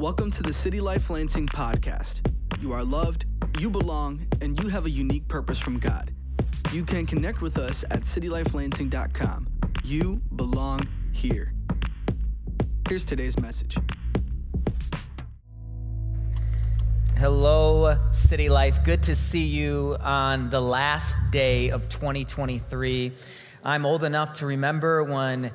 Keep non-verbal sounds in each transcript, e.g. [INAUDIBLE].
Welcome to the City Life Lansing podcast. You are loved, you belong, and you have a unique purpose from God. You can connect with us at citylifelansing.com. You belong here. Here's today's message. Hello, City Life. Good to see you on the last day of 2023. I'm old enough to remember when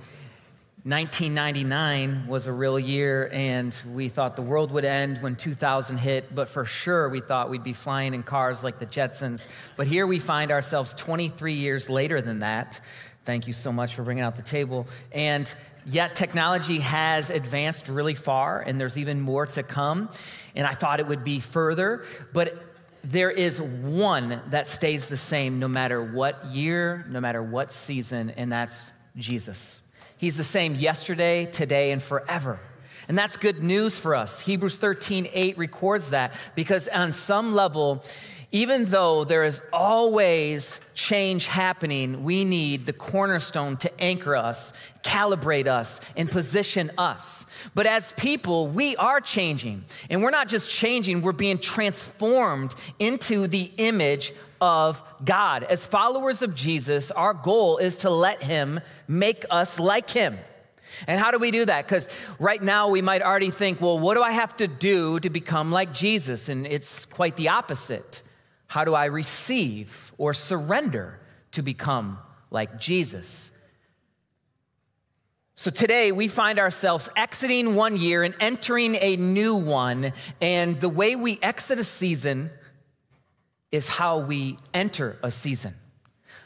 1999 was a real year, and we thought the world would end when 2000 hit, but for sure we thought we'd be flying in cars like the Jetsons. But here we find ourselves 23 years later than that. Thank you so much for bringing out the table. And yet, technology has advanced really far, and there's even more to come. And I thought it would be further, but there is one that stays the same no matter what year, no matter what season, and that's Jesus. He's the same yesterday, today, and forever. And that's good news for us. Hebrews 13, 8 records that because on some level, even though there is always change happening, we need the cornerstone to anchor us, calibrate us, and position us. But as people, we are changing. And we're not just changing, we're being transformed into the image of God. As followers of Jesus, our goal is to let Him make us like Him. And how do we do that? Because right now we might already think, well, what do I have to do to become like Jesus? And it's quite the opposite. How do I receive or surrender to become like Jesus? So today we find ourselves exiting one year and entering a new one. And the way we exit a season is how we enter a season.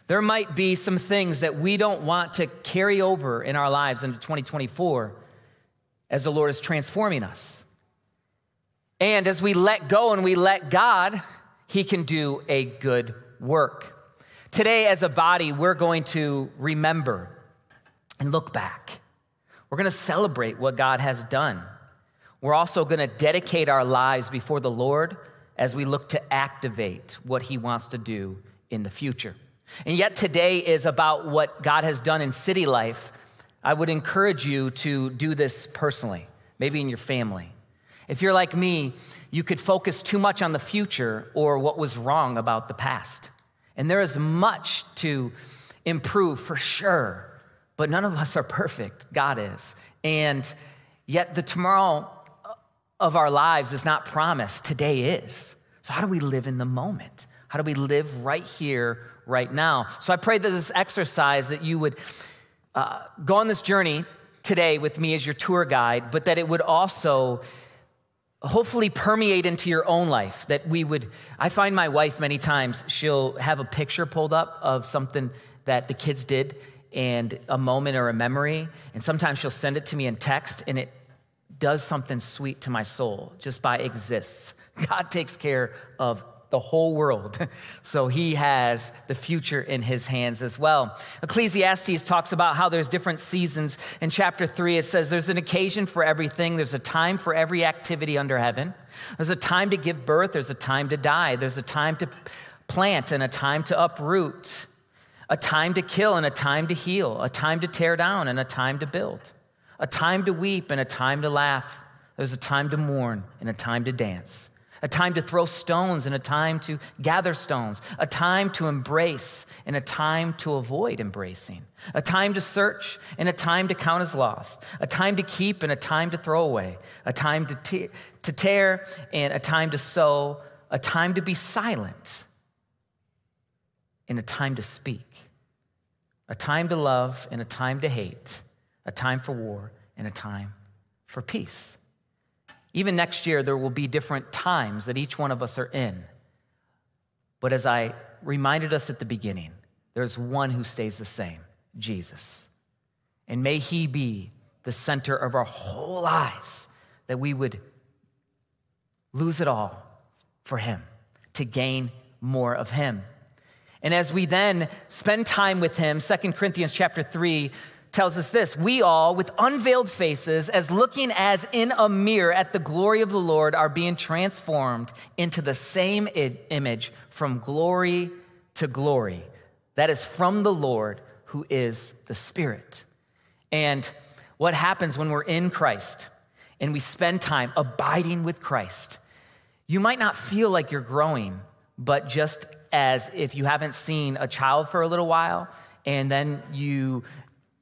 There might be some things that we don't want to carry over in our lives into 2024 as the Lord is transforming us. And as we let go and we let God, He can do a good work. Today, as a body, we're going to remember and look back. We're going to celebrate what God has done. We're also going to dedicate our lives before the Lord as we look to activate what He wants to do in the future. And yet, today is about what God has done in city life. I would encourage you to do this personally, maybe in your family. If you're like me, you could focus too much on the future or what was wrong about the past. And there is much to improve for sure, but none of us are perfect. God is. And yet, the tomorrow of our lives is not promised, today is. So, how do we live in the moment? How do we live right here, right now? So, I pray that this exercise that you would uh, go on this journey today with me as your tour guide, but that it would also hopefully permeate into your own life. That we would, I find my wife many times, she'll have a picture pulled up of something that the kids did and a moment or a memory. And sometimes she'll send it to me in text and it does something sweet to my soul just by exists. [LAUGHS] God takes care of the whole world. [LAUGHS] So he has the future in his hands as well. Ecclesiastes talks about how there's different seasons. In chapter three, it says there's an occasion for everything, there's a time for every activity under heaven. There's a time to give birth, there's a time to die, there's a time to plant and a time to uproot, a time to kill and a time to heal, a time to tear down and a time to build a time to weep and a time to laugh. There's a time to mourn and a time to dance, a time to throw stones and a time to gather stones, a time to embrace and a time to avoid embracing, a time to search and a time to count as lost, a time to keep and a time to throw away, a time to, te- to tear and a time to sow, a time to be silent and a time to speak, a time to love and a time to hate a time for war, and a time for peace. Even next year, there will be different times that each one of us are in. But as I reminded us at the beginning, there's one who stays the same Jesus. And may he be the center of our whole lives, that we would lose it all for him to gain more of him. And as we then spend time with him, 2 Corinthians chapter 3 tells us this We all, with unveiled faces, as looking as in a mirror at the glory of the Lord, are being transformed into the same image from glory to glory. That is from the Lord who is the Spirit. And what happens when we're in Christ and we spend time abiding with Christ, you might not feel like you're growing, but just as if you haven't seen a child for a little while and then you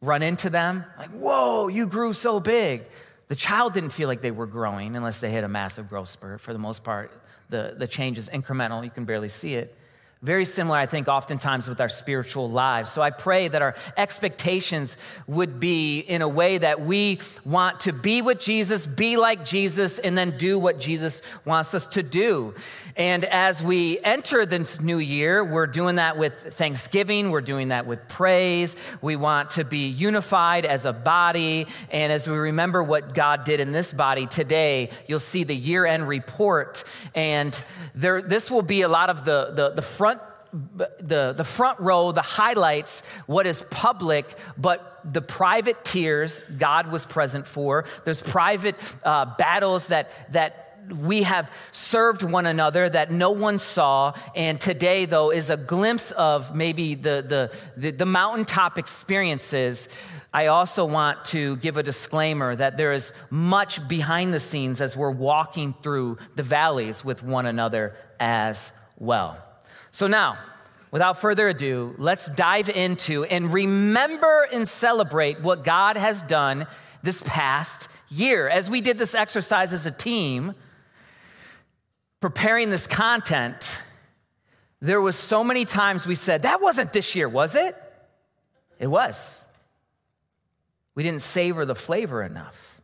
run into them, like, whoa, you grew so big. The child didn't feel like they were growing unless they hit a massive growth spurt. For the most part, the, the change is incremental, you can barely see it. Very similar, I think, oftentimes with our spiritual lives. So I pray that our expectations would be in a way that we want to be with Jesus, be like Jesus, and then do what Jesus wants us to do. And as we enter this new year, we're doing that with thanksgiving, we're doing that with praise. We want to be unified as a body. And as we remember what God did in this body today, you'll see the year end report. And there, this will be a lot of the, the, the front the, the front row, the highlights, what is public, but the private tears God was present for. There's private uh, battles that, that we have served one another that no one saw. And today, though, is a glimpse of maybe the, the, the, the mountaintop experiences. I also want to give a disclaimer that there is much behind the scenes as we're walking through the valleys with one another as well. So now, without further ado, let's dive into and remember and celebrate what God has done this past year. As we did this exercise as a team, preparing this content, there was so many times we said, that wasn't this year, was it? It was. We didn't savor the flavor enough.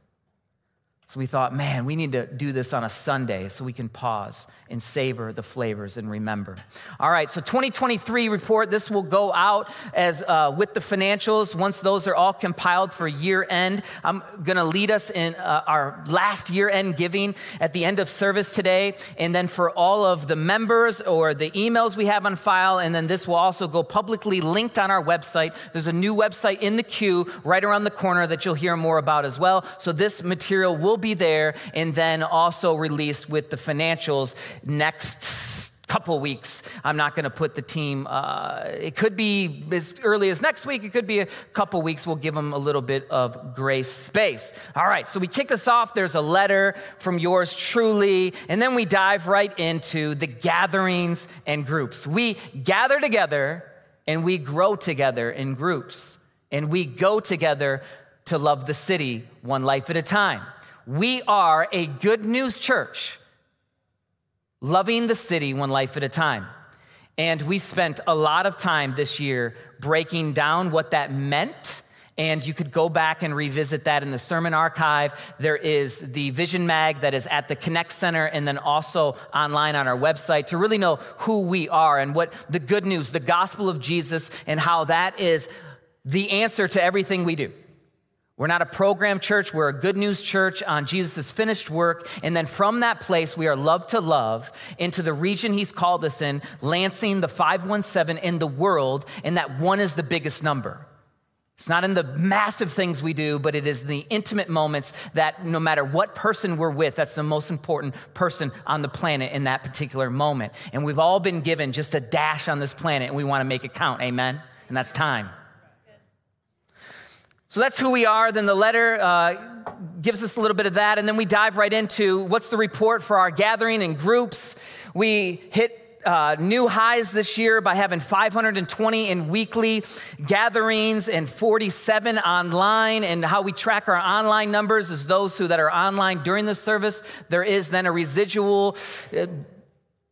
So we thought, man, we need to do this on a Sunday so we can pause and savor the flavors and remember. All right, so 2023 report, this will go out as uh, with the financials. Once those are all compiled for year end, I'm going to lead us in uh, our last year end giving at the end of service today. And then for all of the members or the emails we have on file, and then this will also go publicly linked on our website. There's a new website in the queue right around the corner that you'll hear more about as well. So this material will be there and then also released with the financials next couple weeks. I'm not going to put the team, uh, it could be as early as next week, it could be a couple weeks. We'll give them a little bit of grace space. All right, so we kick this off. There's a letter from yours truly, and then we dive right into the gatherings and groups. We gather together and we grow together in groups, and we go together to love the city one life at a time. We are a good news church, loving the city one life at a time. And we spent a lot of time this year breaking down what that meant. And you could go back and revisit that in the sermon archive. There is the Vision Mag that is at the Connect Center and then also online on our website to really know who we are and what the good news, the gospel of Jesus, and how that is the answer to everything we do. We're not a program church. We're a good news church on Jesus' finished work. And then from that place, we are love to love into the region he's called us in, Lansing, the 517 in the world. And that one is the biggest number. It's not in the massive things we do, but it is the intimate moments that no matter what person we're with, that's the most important person on the planet in that particular moment. And we've all been given just a dash on this planet and we want to make it count. Amen? And that's time. So that's who we are. Then the letter uh, gives us a little bit of that. And then we dive right into what's the report for our gathering and groups. We hit uh, new highs this year by having 520 in weekly gatherings and 47 online. And how we track our online numbers is those who that are online during the service. There is then a residual.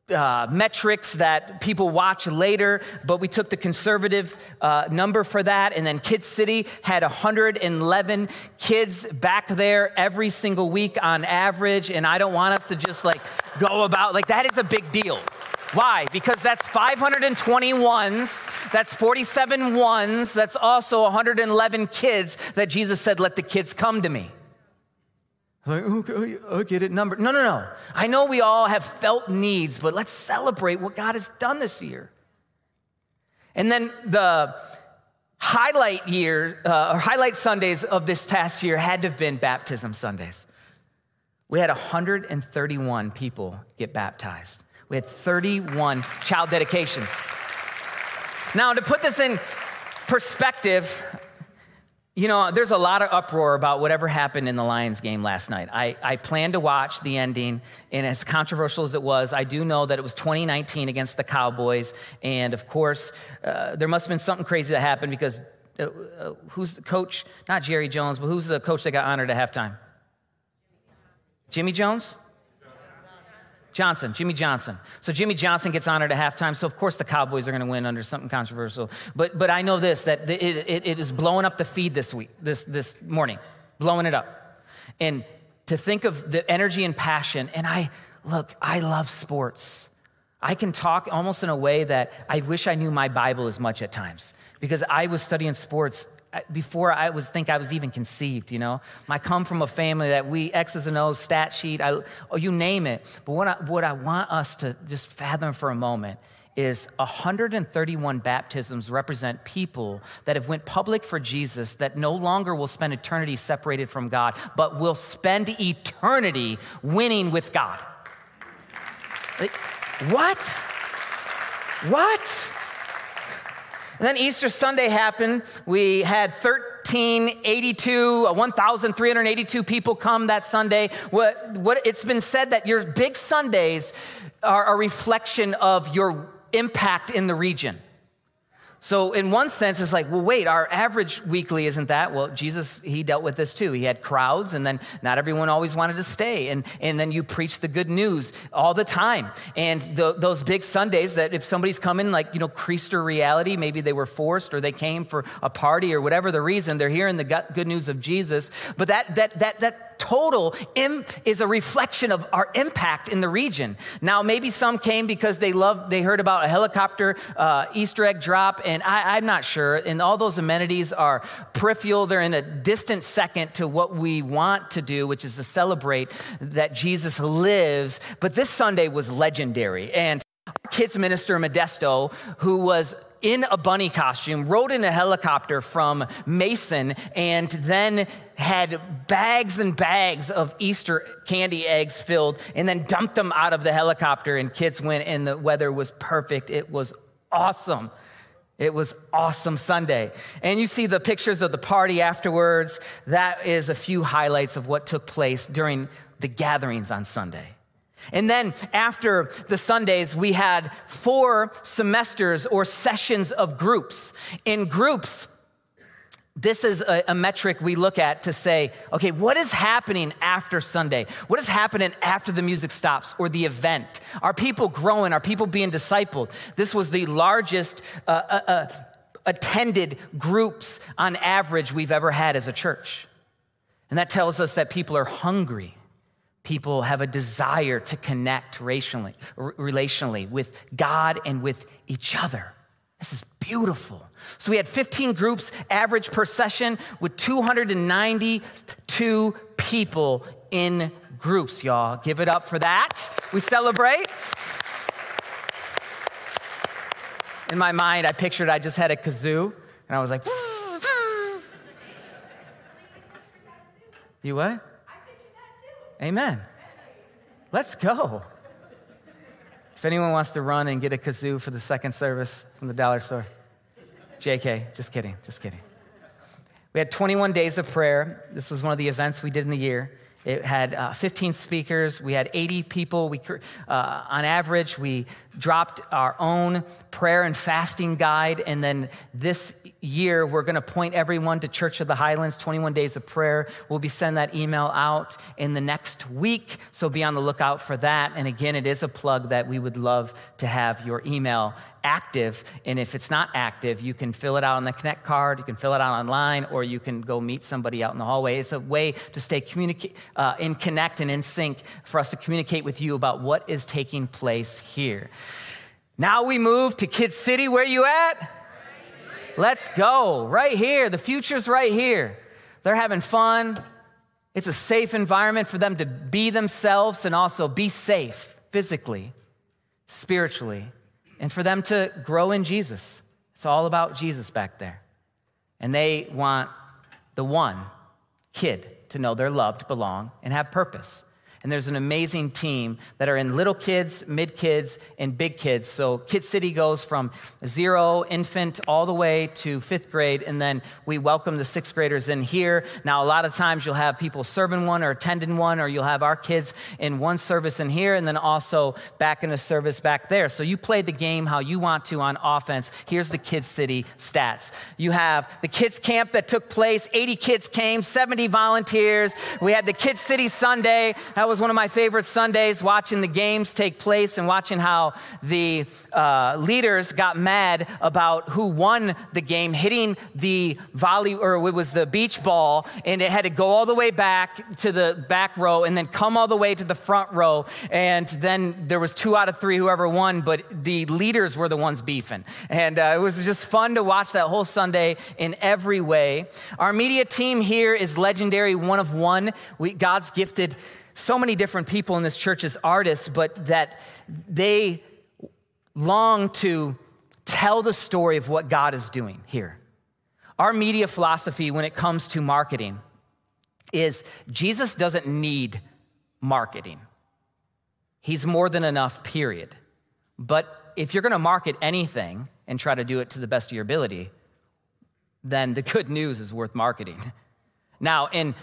Uh, metrics that people watch later, but we took the conservative uh, number for that. And then Kid City had 111 kids back there every single week on average. And I don't want us to just like go about, like, that is a big deal. Why? Because that's 520 ones, that's 47 ones, that's also 111 kids that Jesus said, let the kids come to me. Like, okay, I get it, number. No, no, no. I know we all have felt needs, but let's celebrate what God has done this year. And then the highlight year, uh, or highlight Sundays of this past year had to have been baptism Sundays. We had 131 people get baptized. We had 31 child dedications. Now, to put this in perspective, You know, there's a lot of uproar about whatever happened in the Lions game last night. I, I planned to watch the ending, and as controversial as it was, I do know that it was 2019 against the Cowboys. And of course, uh, there must have been something crazy that happened because uh, uh, who's the coach? Not Jerry Jones, but who's the coach that got honored at halftime? Jimmy Jones? Johnson, Jimmy Johnson. So Jimmy Johnson gets honored at halftime. So of course the Cowboys are going to win under something controversial. But but I know this that it, it, it is blowing up the feed this week, this this morning, blowing it up. And to think of the energy and passion. And I look, I love sports. I can talk almost in a way that I wish I knew my Bible as much at times because I was studying sports before I was think I was even conceived, you know. I come from a family that we X's and O's, stat sheet, I, oh, you name it. But what I, what I want us to just fathom for a moment is 131 baptisms represent people that have went public for Jesus that no longer will spend eternity separated from God, but will spend eternity winning with God. Like, what? What? And then Easter Sunday happened. We had 1382, uh, 1,382 people come that Sunday. What, what, it's been said that your big Sundays are a reflection of your impact in the region. So, in one sense, it's like, well, wait, our average weekly isn't that. Well, Jesus, he dealt with this too. He had crowds, and then not everyone always wanted to stay. And, and then you preach the good news all the time. And the, those big Sundays that if somebody's coming, like, you know, Creaster reality, maybe they were forced or they came for a party or whatever the reason, they're hearing the good news of Jesus. But that, that, that, that, total is a reflection of our impact in the region. Now, maybe some came because they loved, they heard about a helicopter uh, Easter egg drop, and I, I'm not sure. And all those amenities are peripheral, they're in a distant second to what we want to do, which is to celebrate that Jesus lives. But this Sunday was legendary. And kids minister Modesto, who was in a bunny costume, rode in a helicopter from Mason, and then had bags and bags of Easter candy eggs filled, and then dumped them out of the helicopter. And kids went, and the weather was perfect. It was awesome. It was awesome Sunday. And you see the pictures of the party afterwards. That is a few highlights of what took place during the gatherings on Sunday. And then after the Sundays, we had four semesters or sessions of groups. In groups, this is a, a, metric we look at to say, okay, what is happening after Sunday? What is happening after the music stops or the event? Are people growing? Are people being discipled? This was the largest uh, uh, uh, attended groups on average we've ever had as a church. And that tells us that people are hungry people have a desire to connect racially, relationally with God and with each other. This is beautiful. So we had 15 groups, average per session, with 292 people in groups, y'all. Give it up for that. We celebrate. In my mind, I pictured I just had a kazoo, and I was like, [GASPS] you what? Amen. Let's go. If anyone wants to run and get a kazoo for the second service from the dollar store, JK, just kidding, just kidding. We had 21 days of prayer. This was one of the events we did in the year. It had uh, 15 speakers. We had 80 people. We, uh, on average, we dropped our own prayer and fasting guide. And then this year, we're going to point everyone to Church of the Highlands, 21 Days of Prayer. We'll be sending that email out in the next week. So be on the lookout for that. And again, it is a plug that we would love to have your email active. And if it's not active, you can fill it out on the Connect card, you can fill it out online, or you can go meet somebody out in the hallway. It's a way to stay communicate, uh, in connect and in sync for us to communicate with you about what is taking place here. Now we move to Kid City. Where you at? Let's go. Right here. The future's right here. They're having fun. It's a safe environment for them to be themselves and also be safe physically, spiritually, and for them to grow in Jesus. It's all about Jesus back there. And they want the one kid to know they're loved, belong, and have purpose. And there's an amazing team that are in little kids, mid kids, and big kids. So Kid City goes from zero, infant, all the way to fifth grade. And then we welcome the sixth graders in here. Now, a lot of times you'll have people serving one or attending one, or you'll have our kids in one service in here and then also back in a service back there. So you play the game how you want to on offense. Here's the Kid City stats. You have the kids camp that took place, 80 kids came, 70 volunteers. We had the Kid City Sunday. That was one of my favorite Sundays, watching the games take place and watching how the uh, leaders got mad about who won the game, hitting the volley, or it was the beach ball, and it had to go all the way back to the back row and then come all the way to the front row. And then there was two out of three, whoever won, but the leaders were the ones beefing. And uh, it was just fun to watch that whole Sunday in every way. Our media team here is legendary, one of one. We, God's gifted so many different people in this church as artists, but that they long to tell the story of what God is doing here. Our media philosophy when it comes to marketing is Jesus doesn't need marketing. He's more than enough, period. But if you're going to market anything and try to do it to the best of your ability, then the good news is worth marketing. [LAUGHS] Now, in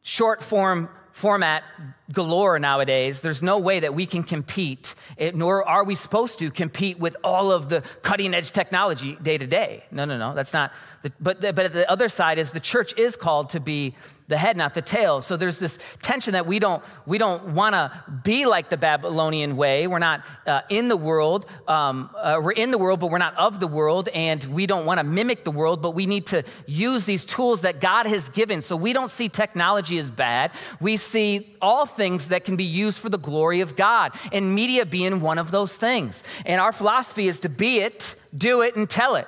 short form format galore nowadays. There's no way that we can compete, nor are we supposed to compete with all of the cutting edge technology day to day. No, no, no, that's not. The, but, the, but the other side is the church is called to be the head, not the tail. So there's this tension that we don't we don't want to be like the Babylonian way. We're not uh, in the world. Um, uh, we're in the world, but we're not of the world, and we don't want to mimic the world. But we need to use these tools that God has given. So we don't see technology as bad. We see all things that can be used for the glory of God, and media being one of those things. And our philosophy is to be it, do it, and tell it.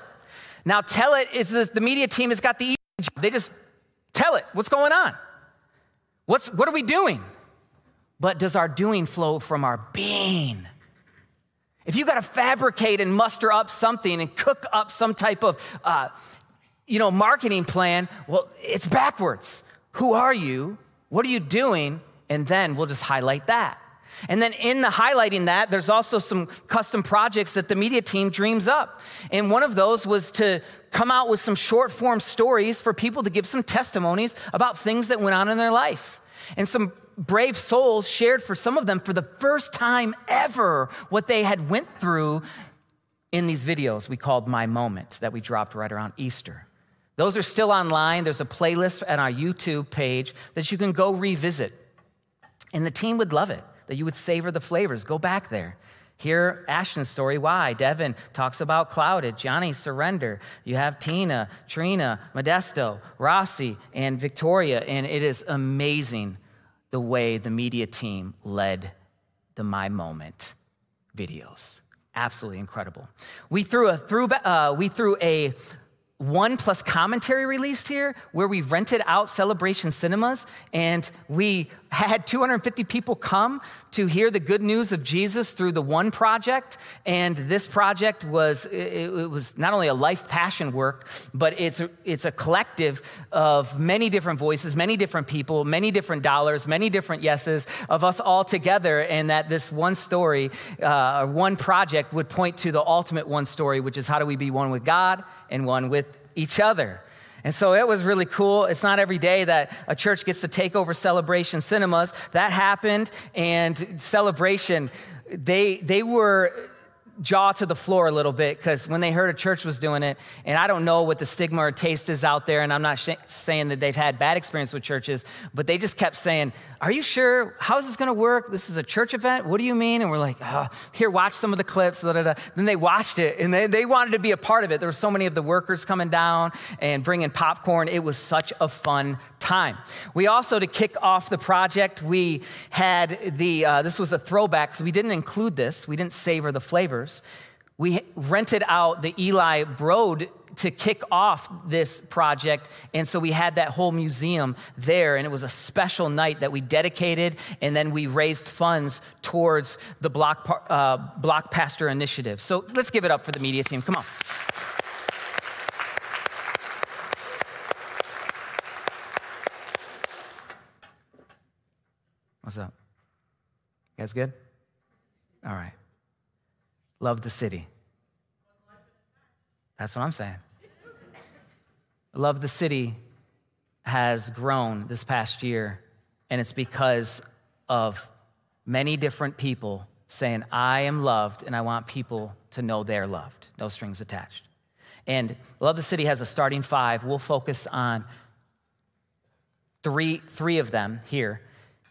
Now, tell it is the media team has got the easy job. They just Tell it. What's going on? What's, what are we doing? But does our doing flow from our being? If you got to fabricate and muster up something and cook up some type of, uh, you know, marketing plan, well, it's backwards. Who are you? What are you doing? And then we'll just highlight that. And then in the highlighting that, there's also some custom projects that the media team dreams up. And one of those was to come out with some short form stories for people to give some testimonies about things that went on in their life. And some brave souls shared for some of them for the first time ever what they had went through in these videos we called My Moment that we dropped right around Easter. Those are still online. There's a playlist on our YouTube page that you can go revisit. And the team would love it that you would savor the flavors. Go back there. Hear Ashton's story, why. Devin talks about Clouded, Johnny Surrender. You have Tina, Trina, Modesto, Rossi, and Victoria. And it is amazing the way the media team led the My Moment videos. Absolutely incredible. We threw a, through, uh, we threw a one plus commentary released here where we rented out celebration cinemas and we had 250 people come to hear the good news of jesus through the one project. And this project was it, was not only a life passion work but it's a, it's a collective of many different voices many different people many different dollars many different yeses of us all together. And that this one story uh, one project would point to the ultimate one story which is how do we be one with god and one with each other. And so it was really cool. It's not every day that a church gets to take over Celebration Cinemas. That happened, and Celebration, they, they were jaw to the floor a little bit because when they heard a church was doing it, and I don't know what the stigma or taste is out there, and I'm not sh- saying that they've had bad experience with churches, but they just kept saying, "Are you sure? How is this going to work? This is a church event. What do you mean?" And we're like, oh, "Here, watch some of the clips." Blah, blah, blah. Then they watched it, and they, they wanted to be a part of it. There were so many of the workers coming down and bringing popcorn. It was such a fun time. We also, to kick off the project, we had the. Uh, this was a throwback because we didn't include this. We didn't savor the flavors. We rented out the Eli Broad to kick off this project. And so we had that whole museum there, and it was a special night that we dedicated, and then we raised funds towards the Block, uh, Block Pastor Initiative. So let's give it up for the media team. Come on. What's up? guys good? All right. Love the city. That's what I'm saying. Love the city has grown this past year, and it's because of many different people saying, I am loved, and I want people to know they're loved. No strings attached. And Love the City has a starting five. We'll focus on three, three of them here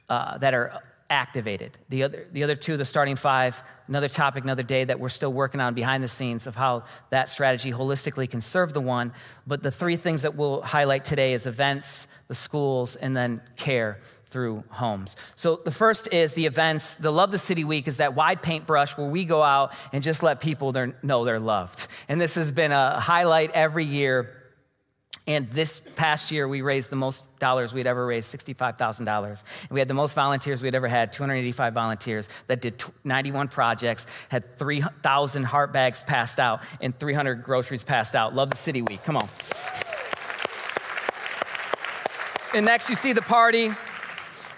uh, that are activated. The other, the other two, the starting five, another topic, another day that we're still working on behind the scenes of how that strategy holistically can serve the one. But the three things that we'll highlight today is events, the schools, and then care through homes. So the first is the events. The Love the City Week is that wide paintbrush where we go out and just let people know they're loved. And this has been a highlight every year and this past year, we raised the most dollars we'd ever raised, $65,000. We had the most volunteers we'd ever had, 285 volunteers that did 91 projects, had 3,000 heart bags passed out, and 300 groceries passed out. Love the City Week. Come on. And next, you see the party.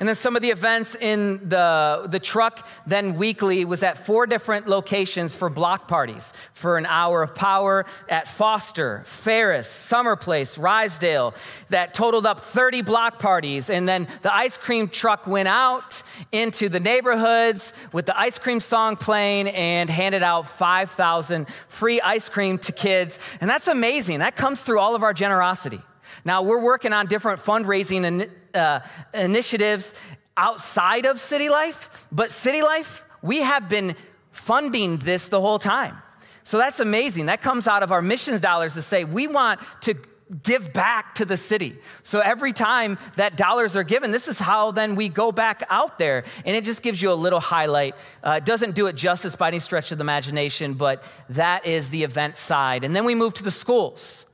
And then some of the events in the, the truck, then weekly, was at four different locations for block parties for an hour of power at Foster, Ferris, Summer Place, Rydesdale, that totaled up 30 block parties. And then the ice cream truck went out into the neighborhoods with the ice cream song playing and handed out 5,000 free ice cream to kids. And that's amazing. That comes through all of our generosity. Now, we're working on different fundraising uh, initiatives outside of City Life, but City Life, we have been funding this the whole time. So that's amazing. That comes out of our missions dollars to say we want to give back to the city. So every time that dollars are given, this is how then we go back out there. And it just gives you a little highlight. Uh, it doesn't do it justice by any stretch of the imagination, but that is the event side. And then we move to the schools.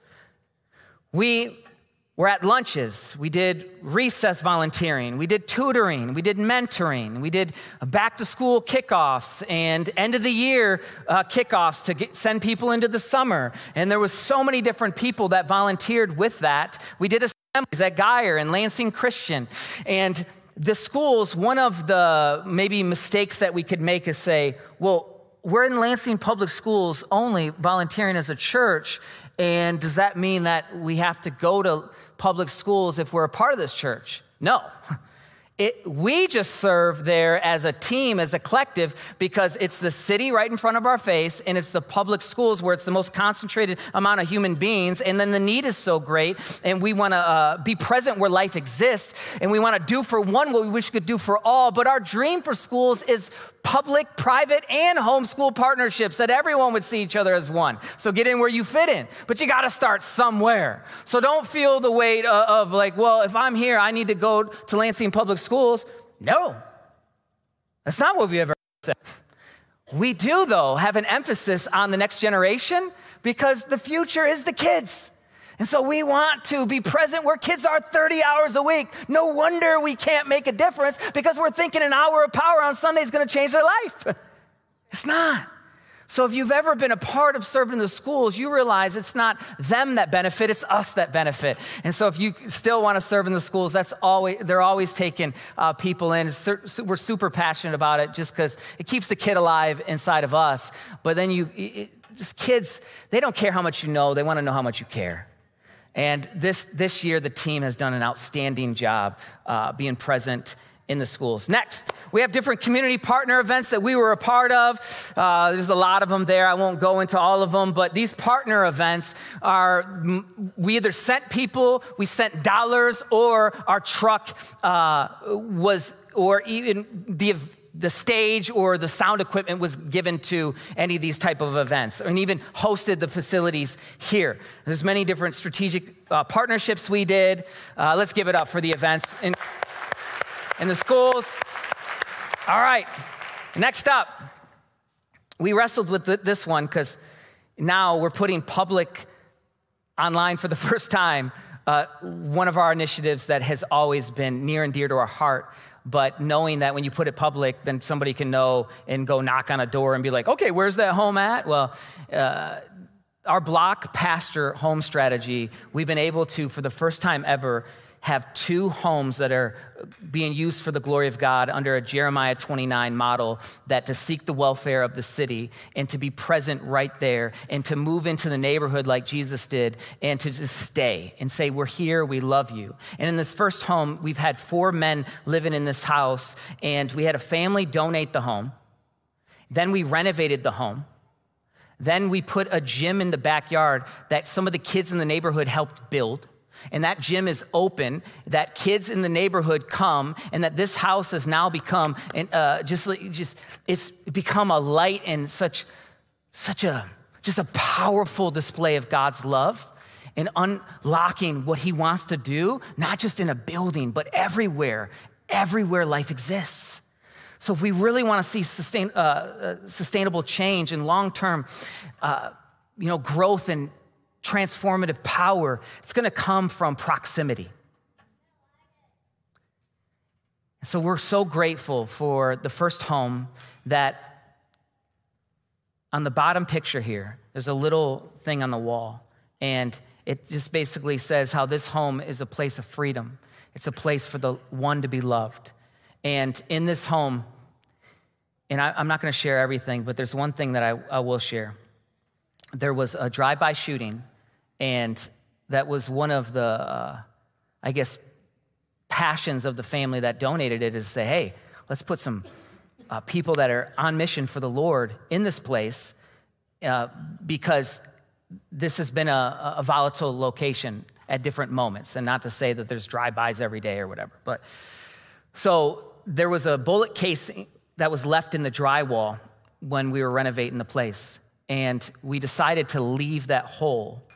We we're at lunches. We did recess volunteering. We did tutoring. We did mentoring. We did back to school kickoffs and end of the year uh, kickoffs to get, send people into the summer. And there was so many different people that volunteered with that. We did assemblies at Geyer and Lansing Christian. And the schools, one of the maybe mistakes that we could make is say, well, we're in Lansing Public Schools only volunteering as a church. And does that mean that we have to go to public schools if we're a part of this church. No. [LAUGHS] It, we just serve there as a team, as a collective, because it's the city right in front of our face, and it's the public schools where it's the most concentrated amount of human beings, and then the need is so great, and we want to uh, be present where life exists, and we want to do for one what we wish we could do for all. But our dream for schools is public, private, and homeschool partnerships that everyone would see each other as one. So get in where you fit in, but you got to start somewhere. So don't feel the weight of, of, like, well, if I'm here, I need to go to Lansing Public Schools. No, that's not what we ever said. We do, though, have an emphasis on the next generation because the future is the kids. And so we want to be present where kids are 30 hours a week. No wonder we can't make a difference because we're thinking an hour of power on Sunday is going to change their life. It's not. So if you've ever been a part of serving the schools, you realize it's not them that benefit, it's us that benefit. And so if you still want to serve in the schools, that's always, they're always taking uh, people in. We're super passionate about it just because it keeps the kid alive inside of us. But then you, it, just kids, they don't care how much you know, they want to know how much you care. And this, this year, the team has done an outstanding job uh, being present in the schools. Next, we have different community partner events that we were a part of. Uh, there's a lot of them there. I won't go into all of them, but these partner events are we either sent people, we sent dollars, or our truck uh, was, or even the the stage or the sound equipment was given to any of these type of events and even hosted the facilities here there's many different strategic uh, partnerships we did uh, let's give it up for the events in, in the schools all right next up we wrestled with this one because now we're putting public online for the [LAUGHS] first time uh, one of our initiatives that has always been near and dear to our heart but knowing that when you put it public, then somebody can know and go knock on a door and be like, okay, where's that home at? Well, uh, our block pastor home strategy, we've been able to, for the first time ever, have two homes that are being used for the glory of God under a Jeremiah 29 model that to seek the welfare of the city and to be present right there and to move into the neighborhood like Jesus did and to just stay and say, We're here, we love you. And in this first home, we've had four men living in this house, and we had a family donate the home. Then we renovated the home. Then we put a gym in the backyard that some of the kids in the neighborhood helped build and that gym is open, that kids in the neighborhood come, and that this house has now become uh, just, just it's become a light and such, such a just a powerful display of God's love and unlocking what He wants to do, not just in a building, but everywhere, everywhere life exists. So if we really want to see sustain, uh, uh, sustainable change and long-term, uh, you know, growth and transformative power, it's going to come from proximity. So we're so grateful for the first home that on the bottom picture here, there's a little thing on the wall, and it just basically says how this home is a place of freedom. It's a place for the one to be loved. And in this home, and I, am not going to share everything, but there's one thing that I, I will share. There was a drive by shooting and that was one of the, uh, I guess, passions of the family that donated it is to say, hey, let's put some uh, people that are on mission for the Lord in this place uh, because this has been a, a, volatile location at different moments. And not to say that there's drive-bys every day or whatever. But so there was a bullet casing that was left in the drywall when we were renovating the place. And we decided to leave that hole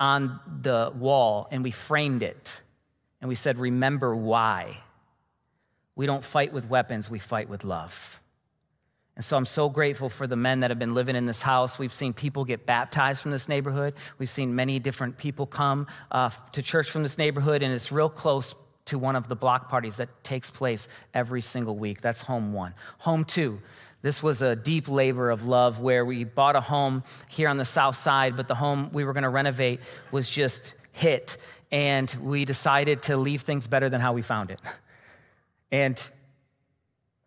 on the wall and we framed it and we said, Remember why. We don't fight with weapons, we fight with love. And so I'm so grateful for the men that have been living in this house. We've seen people get baptized from this neighborhood. We've seen many different people come uh, to church from this neighborhood, and it's real close to one of the block parties that takes place every single week. That's home one. Home two, this was a deep labor of love where we bought a home here on the south side, but the home we were going to renovate was just hit. And we decided to leave things better than how we found it. And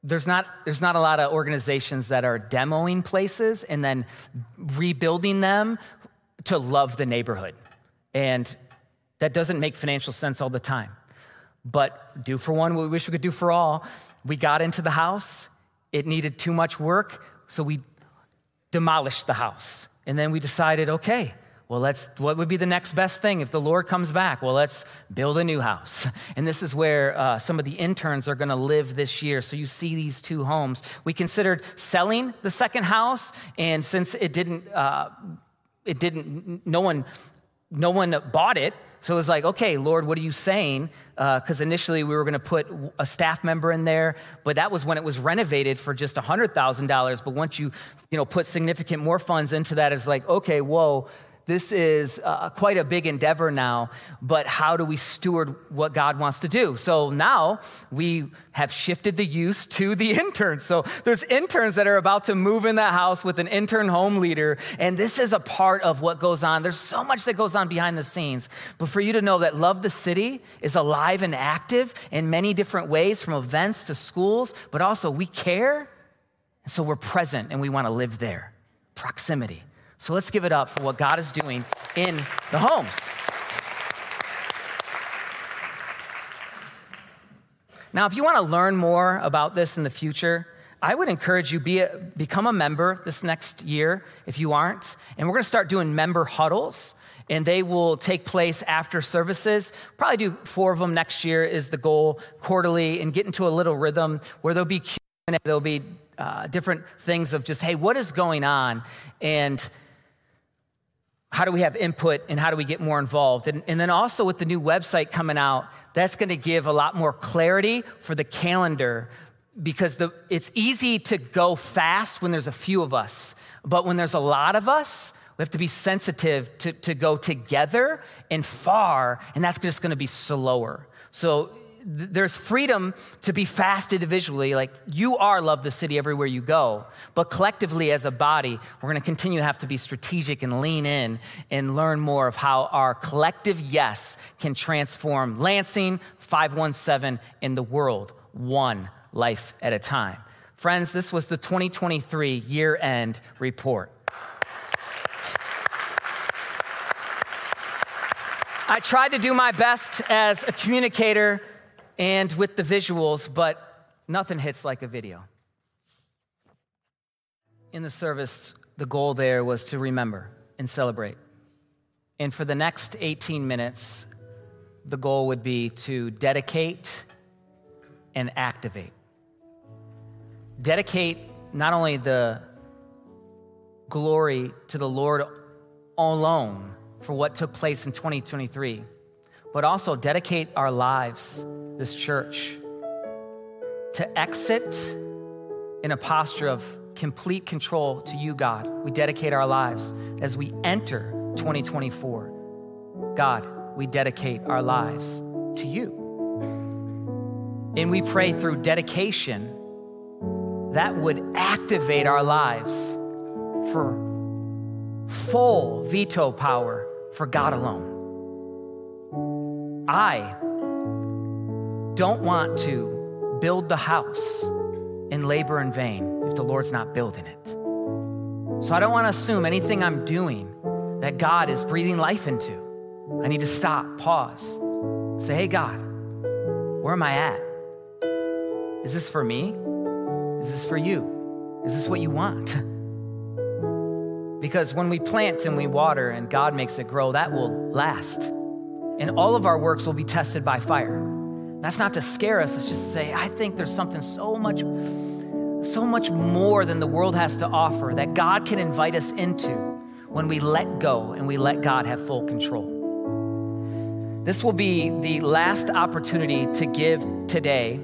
there's not, there's not a lot of organizations that are demoing places and then rebuilding them to love the neighborhood. And that doesn't make financial sense all the time. But do for one what we wish we could do for all. We got into the house it needed too much work, so we demolished the house. And then we decided, okay, well, let's, what would be the next best thing if the Lord comes back? Well, let's build a new house. [LAUGHS] And this is where uh, some of the interns are going to live this year. So you see these two homes. We considered selling the second house, and since it didn't, uh, it didn't, no one, no one bought it, so it was like, okay, Lord, what are you saying? Because uh, initially we were going to put a staff member in there, but that was when it was renovated for just $100,000. But once you, you know, put significant more funds into that, it's like, okay, whoa, this is uh, quite a big endeavor now, but how do we steward what God wants to do? So now we have shifted the use to the [LAUGHS] interns. So there's interns that are about to move in that house with an intern home leader, and this is a part of what goes on. There's so much that goes on behind the scenes. But for you to know that Love the City is alive and active in many different ways, from events to schools, but also we care, and so we're present and we want to live there. Proximity. So let's give it up for what God is doing in the homes. Now, if you want to learn more about this in the future, I would encourage you be a, become a member this next year if you aren't. And we're going to start doing member huddles, and they will take place after services. Probably do four of them next year is the goal quarterly, and get into a little rhythm where there'll be Q&A, there'll be uh, different things of just hey, what is going on, and how do we have input and how do we get more involved? And, and then also with the new website coming out, that's going to give a lot more clarity for the calendar because the, it's easy to go fast when there's a few of us. But when there's a lot of us, we have to be sensitive to, to go together and far, and that's just going to be slower. So there's freedom to be fast individually. Like you are love the city everywhere you go. But collectively as a body, we're going to continue to have to be strategic and lean in and learn more of how our collective yes can transform Lansing 517 in the world, one life at a time. Friends, this was the 2023 year end report. I tried to do my best as a communicator and with the visuals, but nothing hits like a video. In the service, the goal there was to remember and celebrate. And for the next 18 minutes, the goal would be to dedicate and activate. Dedicate not only the glory to the Lord alone for what took place in 2023, but also dedicate our lives, this church, to exit in a posture of complete control to you, God. We dedicate our lives as we enter 2024. God, we dedicate our lives to you. And we pray through dedication that would activate our lives for full veto power for God alone. I don't want to build the house and labor in vain if the Lord's not building it. So I don't want to assume anything I'm doing that God is breathing life into. I need to stop, pause, say, hey, God, where am I at? Is this for me? Is this for you? Is this what you want? [LAUGHS] because when we plant and we water and God makes it grow, that will last and all of our works will be tested by fire. That's not to scare us, it's just to say, I think there's something so much, so much more than the world has to offer that God can invite us into when we let go and we let God have full control. This will be the last opportunity to give today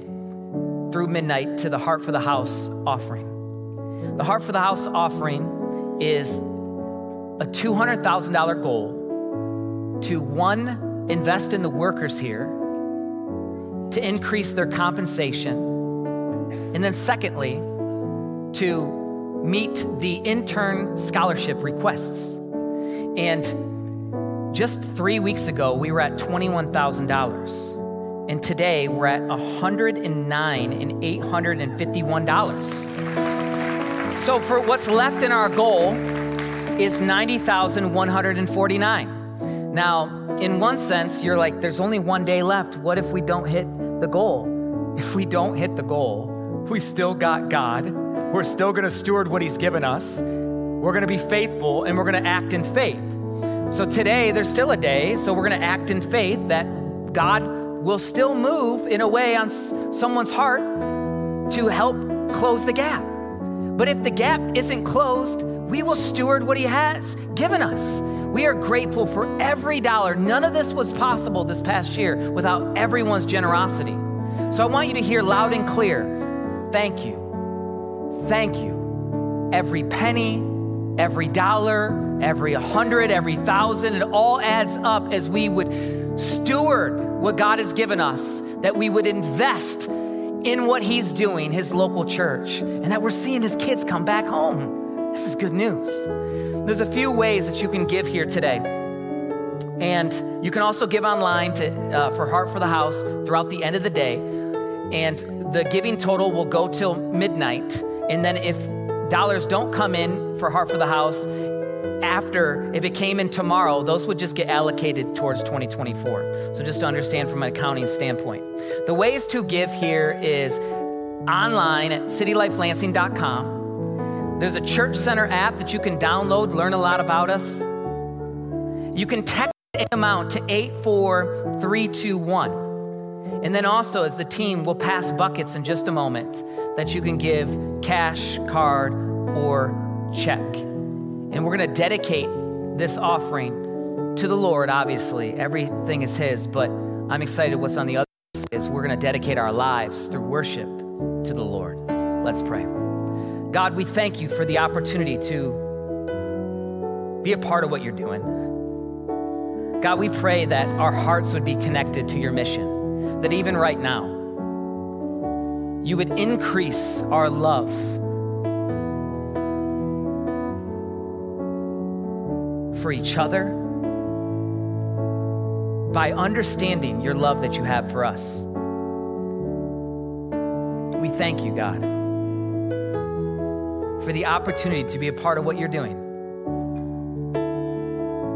through midnight to the Heart for the House offering. The Heart for the House offering is a $200,000 goal to one invest in the workers here to increase their compensation. And then, secondly, to meet the intern scholarship requests. And just three weeks ago, we were at $21,000. And today, we're at 109 and $851. So, for what's left in our goal is 90,149. Now, in one sense, you're like, there's only one day left. What if we don't hit the goal? If we don't hit the goal, we still got God. We're still going to steward what He's given us. We're going to be faithful and we're going to act in faith. So today, there's still a day, so we're going to act in faith that God will still move in a way on someone's heart to help close the gap. But if the gap isn't closed, we will steward what He has given us. We are grateful for every dollar. None of this was possible this past year without everyone's generosity. So I want you to hear loud and clear thank you. Thank you. Every penny, every dollar, every hundred, every thousand, it all adds up as we would steward what God has given us, that we would invest in what He's doing, His local church, and that we're seeing His kids come back home. This is good news. There's a few ways that you can give here today. And you can also give online to, uh, for Heart for the House throughout the end of the day. And the giving total will go till midnight. And then if dollars don't come in for Heart for the House, after, if it came in tomorrow, those would just get allocated towards 2024. So just to understand from an accounting standpoint. The ways to give here is online at citylifelansing.com there's a Church Center app that you can download, learn a lot about us. You can text the amount to 84321. And then also, as the team will pass buckets in just a moment, that you can give cash, card, or check. And we're going to dedicate this offering to the Lord, obviously. Everything is His, but I'm excited what's on the other side is we're going to dedicate our lives through worship to the Lord. Let's pray. God, we thank you for the opportunity to be a part of what you're doing. God, we pray that our hearts would be connected to your mission, that even right now, you would increase our love for each other by understanding your love that you have for us. We thank you, God, for the opportunity to be a part of what you're doing.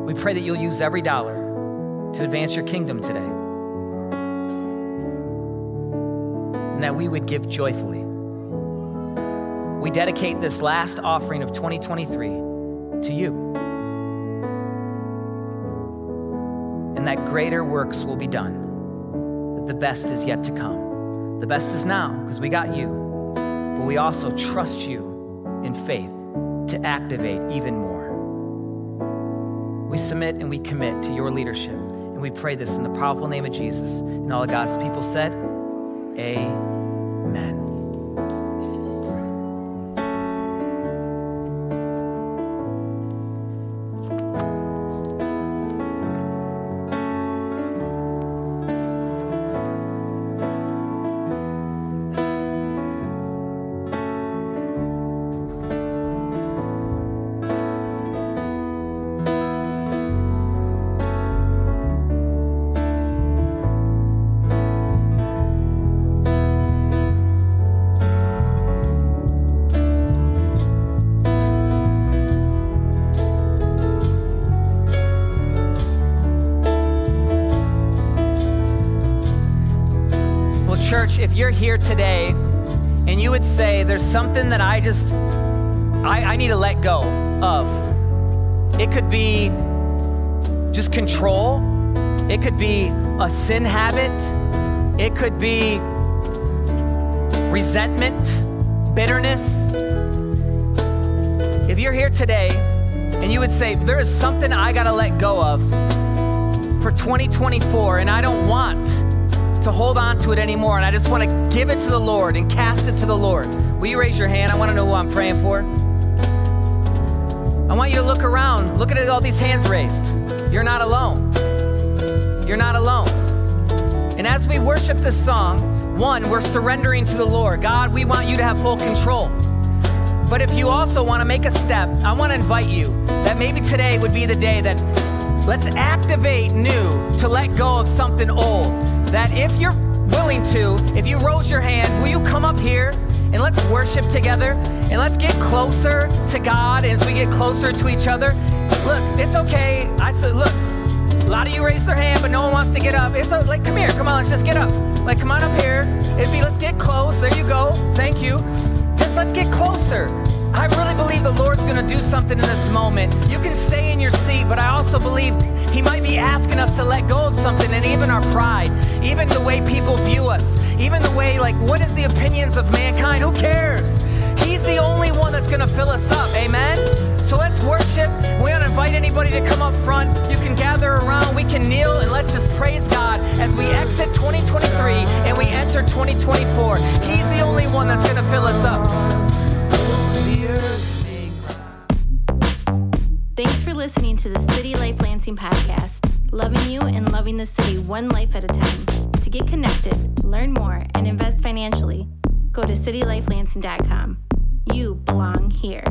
We pray that you'll use every dollar to advance your kingdom today. And that we would give joyfully. We dedicate this last offering of 2023 to you. And that greater works will be done, that the best is yet to come. The best is now because we got you, but we also trust you in faith to activate even more. We submit and we commit to your leadership, and we pray this in the powerful name of Jesus. And all of God's people said, Amen. Today and you would say, there's something that I just, I, I need to let go of. It could be just control. It could be a sin habit. It could be resentment, bitterness. If you're here today and you would say, there is something I got to let go of for 2024 and I don't want to hold on to it anymore, and I just want to give it to the Lord and cast it to the Lord. Will you raise your hand? I want to know who I'm praying for. I want you to look around. Look at all these hands raised. You're not alone. You're not alone. And as we worship this song, one, we're surrendering to the Lord. God, we want you to have full control. But if you also want to make a step, I want to invite you that maybe today would be the day that let's activate new to let go of something old that if you're willing to, if you rose your hand, will you come up here and let's worship together and let's get closer to God as we get closer to each other? Look, it's okay. I said, look, a lot of you raised their hand, but no one wants to get up. It's like, come here, come on, let's just get up. Like, come on up here. It'd be, let's get close. There you go. Thank you. Just let's get closer. I really believe the Lord's going to do something in this moment. You can stay in your seat, but I also believe He might be asking us to let go of something and even our pride, even the way people view us, even the way, like, what is the opinions of mankind? Who cares? He's the only one that's going to fill us up. Amen? So let's worship. We don't invite anybody to come up front. You can gather around. We can kneel and let's just praise God as we exit 2023 and we enter 2024. He's the only one that's going to fill us up. Listening to the City Life Lansing podcast, loving you and loving the city one life at a time. To get connected, learn more, and invest financially, go to citylifelansing.com. You belong here.